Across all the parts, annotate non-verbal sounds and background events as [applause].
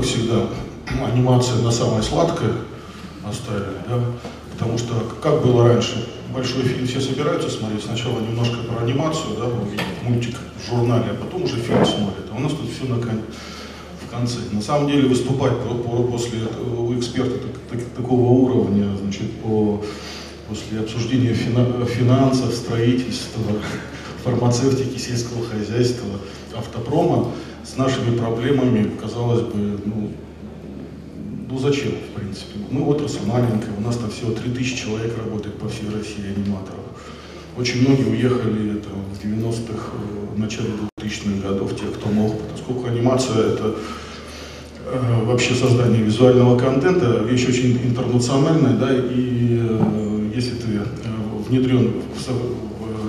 как всегда, анимация на самое сладкое оставили, да, потому что как было раньше, большой фильм все собираются смотреть, сначала немножко про анимацию, да, увидят мультик в журнале, а потом уже фильм смотрят. А у нас тут все на кон... в конце. На самом деле выступать по, по, после у эксперта так, так, такого уровня, значит, по, после обсуждения фина, финансов, строительства, [laughs] фармацевтики, сельского хозяйства, автопрома, с нашими проблемами, казалось бы, ну, ну зачем, в принципе? Мы отрасль маленькая, у нас там всего 3000 человек работает по всей России аниматоров. Очень многие уехали это, в 90-х, в начале 2000-х годов, те, кто мог, поскольку анимация это э, вообще создание визуального контента, вещь очень интернациональная, да, и э, если ты э, внедрен в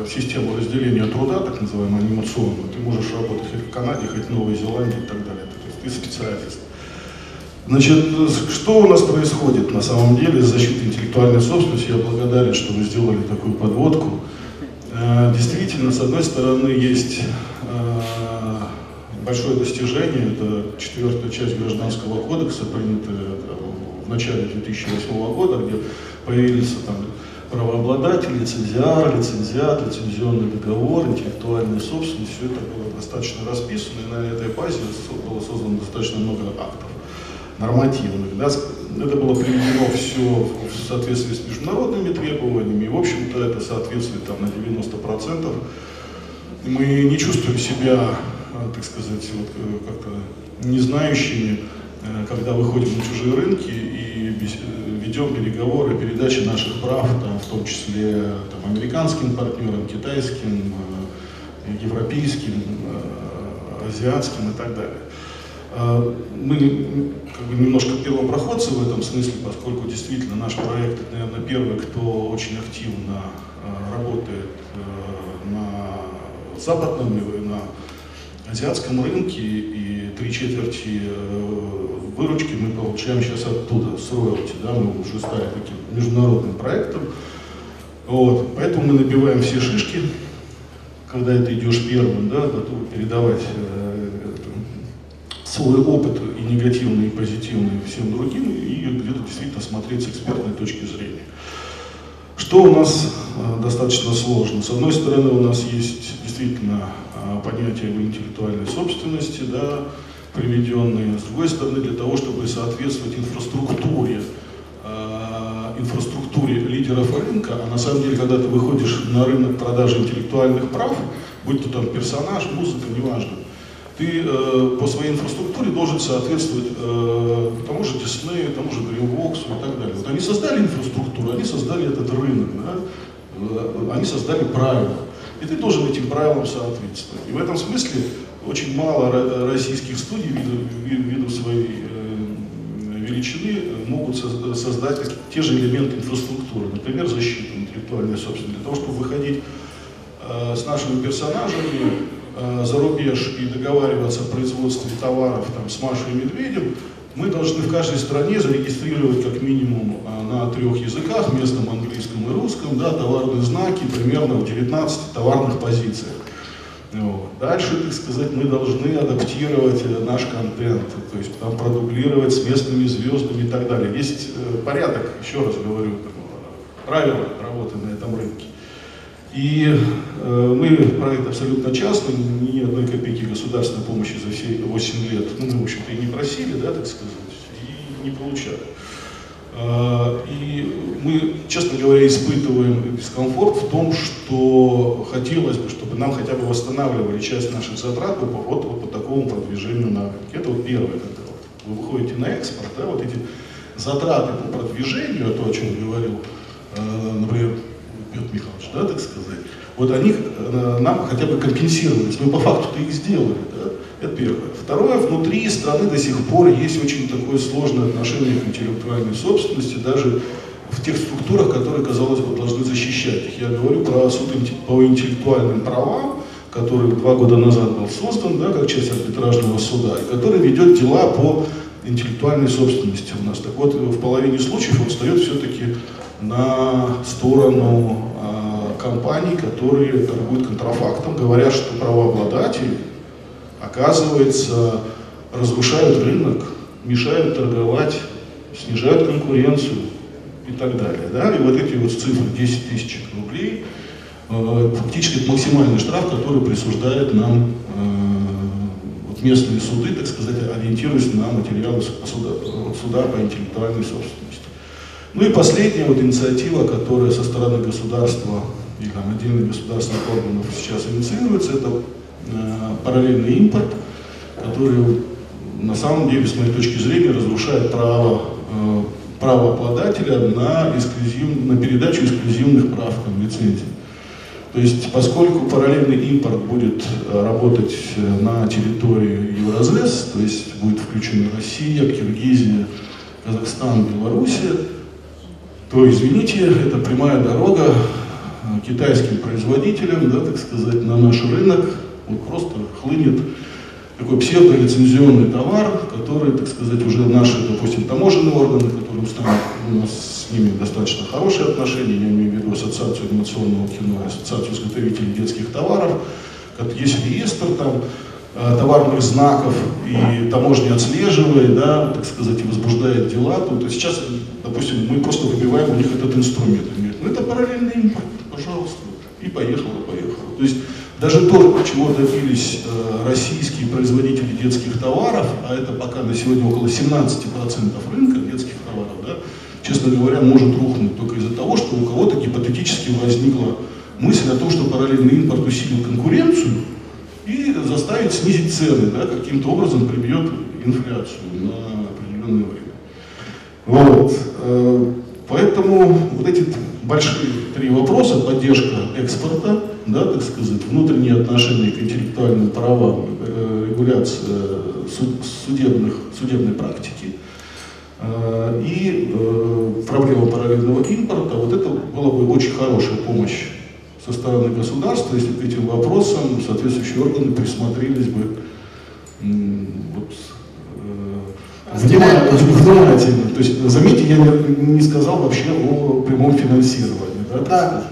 систему разделения труда, так называемую анимационную, ты можешь работать хоть в Канаде, хоть в Новой Зеландии и так далее. То есть ты специалист. Значит, что у нас происходит на самом деле с защитой интеллектуальной собственности? Я благодарен, что вы сделали такую подводку. Э, действительно, с одной стороны, есть э, большое достижение, это четвертая часть Гражданского кодекса, принятая в начале 2008 года, где появились там правообладатель, лицензиар, лицензиат, лицензионный договор, интеллектуальная собственность, все это было достаточно расписано, и на этой базе было создано достаточно много актов нормативных. Да, это было приведено все в соответствии с международными требованиями, и, в общем-то, это соответствует там, на 90%. Мы не чувствуем себя, э, так сказать, вот, э, как-то не знающими, когда выходим на чужие рынки и ведем переговоры, передачи наших прав, там, в том числе там, американским партнерам, китайским, европейским, азиатским и так далее. Мы как бы немножко первопроходцы в этом смысле, поскольку действительно наш проект, наверное, первый, кто очень активно работает на западном на азиатском рынке, и три четверти выручки мы получаем сейчас оттуда, с роялти, да, мы уже стали таким международным проектом. Вот, поэтому мы набиваем все шишки, когда это идешь первым, да, готовы передавать свой опыт и негативный, и позитивный всем другим, и где-то действительно смотреть с экспертной точки зрения. Что у нас э, достаточно сложно? С одной стороны, у нас есть действительно э, понятие об интеллектуальной собственности, да, приведенные. С другой стороны, для того, чтобы соответствовать инфраструктуре, э, инфраструктуре лидеров рынка, а на самом деле, когда ты выходишь на рынок продажи интеллектуальных прав, будь то там персонаж, музыка, неважно, ты э, по своей инфраструктуре должен соответствовать э, тому же Disney, тому же DreamWorks и так далее. Вот они создали инфраструктуру, они создали этот рынок, да? Э, они создали правила. И ты должен этим правилам соответствовать. И в этом смысле очень мало российских студий ввиду, ввиду своей э, величины могут создать те же элементы инфраструктуры, например, защиту интеллектуальной собственности, для того, чтобы выходить э, с нашими персонажами Э, за рубеж и договариваться о производстве товаров там, с Машей и Медведем, мы должны в каждой стране зарегистрировать как минимум э, на трех языках, местном, английском и русском, да, товарные знаки примерно в 19 товарных позициях. Вот. Дальше, так сказать, мы должны адаптировать э, наш контент, то есть там продублировать с местными звездами и так далее. Есть порядок, еще раз говорю, правила работы на этом рынке. И э, мы проект абсолютно частный, ни одной копейки государственной помощи за все 8 лет, ну, мы, в общем-то, и не просили, да, так сказать, и не получали. Э, и мы, честно говоря, испытываем дискомфорт в том, что хотелось бы, чтобы нам хотя бы восстанавливали часть наших затрат по, вот, вот по такому продвижению на рынке. Это вот первое, когда вот вы выходите на экспорт, да, вот эти затраты по продвижению, то, о чем говорил, э, например, Петр Михайлович, да, так сказать, вот они э, нам хотя бы компенсировались. Мы по факту-то их сделали, да? Это первое. Второе, внутри страны до сих пор есть очень такое сложное отношение к интеллектуальной собственности, даже в тех структурах, которые, казалось бы, должны защищать их. Я говорю про суд по интеллектуальным правам, который два года назад был создан, да, как часть арбитражного суда, и который ведет дела по интеллектуальной собственности у нас. Так вот, в половине случаев он встает все-таки на сторону э, компаний, которые торгуют контрафактом, говоря, что правообладатели, оказывается, разрушают рынок, мешают торговать, снижают конкуренцию и так далее. Да? И вот эти вот цифры 10 тысяч рублей, э, фактически это максимальный штраф, который присуждает нам э, местные суды, так сказать, ориентируясь на материалы суда, суда по интеллектуальной собственности. Ну и последняя вот инициатива, которая со стороны государства и там, отдельных государственных органов сейчас инициируется, это э, параллельный импорт, который на самом деле, с моей точки зрения, разрушает право, э, право на, на передачу эксклюзивных прав там, лицензий. То есть, поскольку параллельный импорт будет э, работать э, на территории Евразес, то есть будет включена Россия, Киргизия, Казахстан, Белоруссия, то, извините, это прямая дорога э, китайским производителям, да, так сказать, на наш рынок, вот просто хлынет такой псевдолицензионный товар, который, так сказать, уже наши, допустим, таможенные органы, которые установят, у нас с ними достаточно хорошие отношения, я имею в виду Ассоциацию анимационного кино, Ассоциацию изготовителей детских товаров, есть реестр там, товарных знаков, и таможня отслеживает, да, так сказать, и возбуждает дела, то, то сейчас, допустим, мы просто выбиваем у них этот инструмент. Говорят, ну это параллельный импорт, пожалуйста, и поехало, поехало. То есть даже то, чего добились э, российские производители детских товаров, а это пока на сегодня около 17% рынка детских товаров, да, честно говоря, может рухнуть только из-за того, что у кого-то гипотетически возникла мысль о том, что параллельный импорт усилит конкуренцию и заставит снизить цены, да, каким-то образом прибьет инфляцию на определенное время. Вот. Э, поэтому вот эти большие три вопроса, поддержка экспорта, да, так сказать, внутренние отношения к интеллектуальным правам, э, регуляция судебных, судебной практики э, и проблема параллельного импорта, вот это была бы очень хорошая помощь со стороны государства, если к этим вопросам соответствующие органы присмотрелись бы вот, внимательно, внимательно. То есть, заметьте, я не, не сказал вообще о прямом финансировании. Да? Да.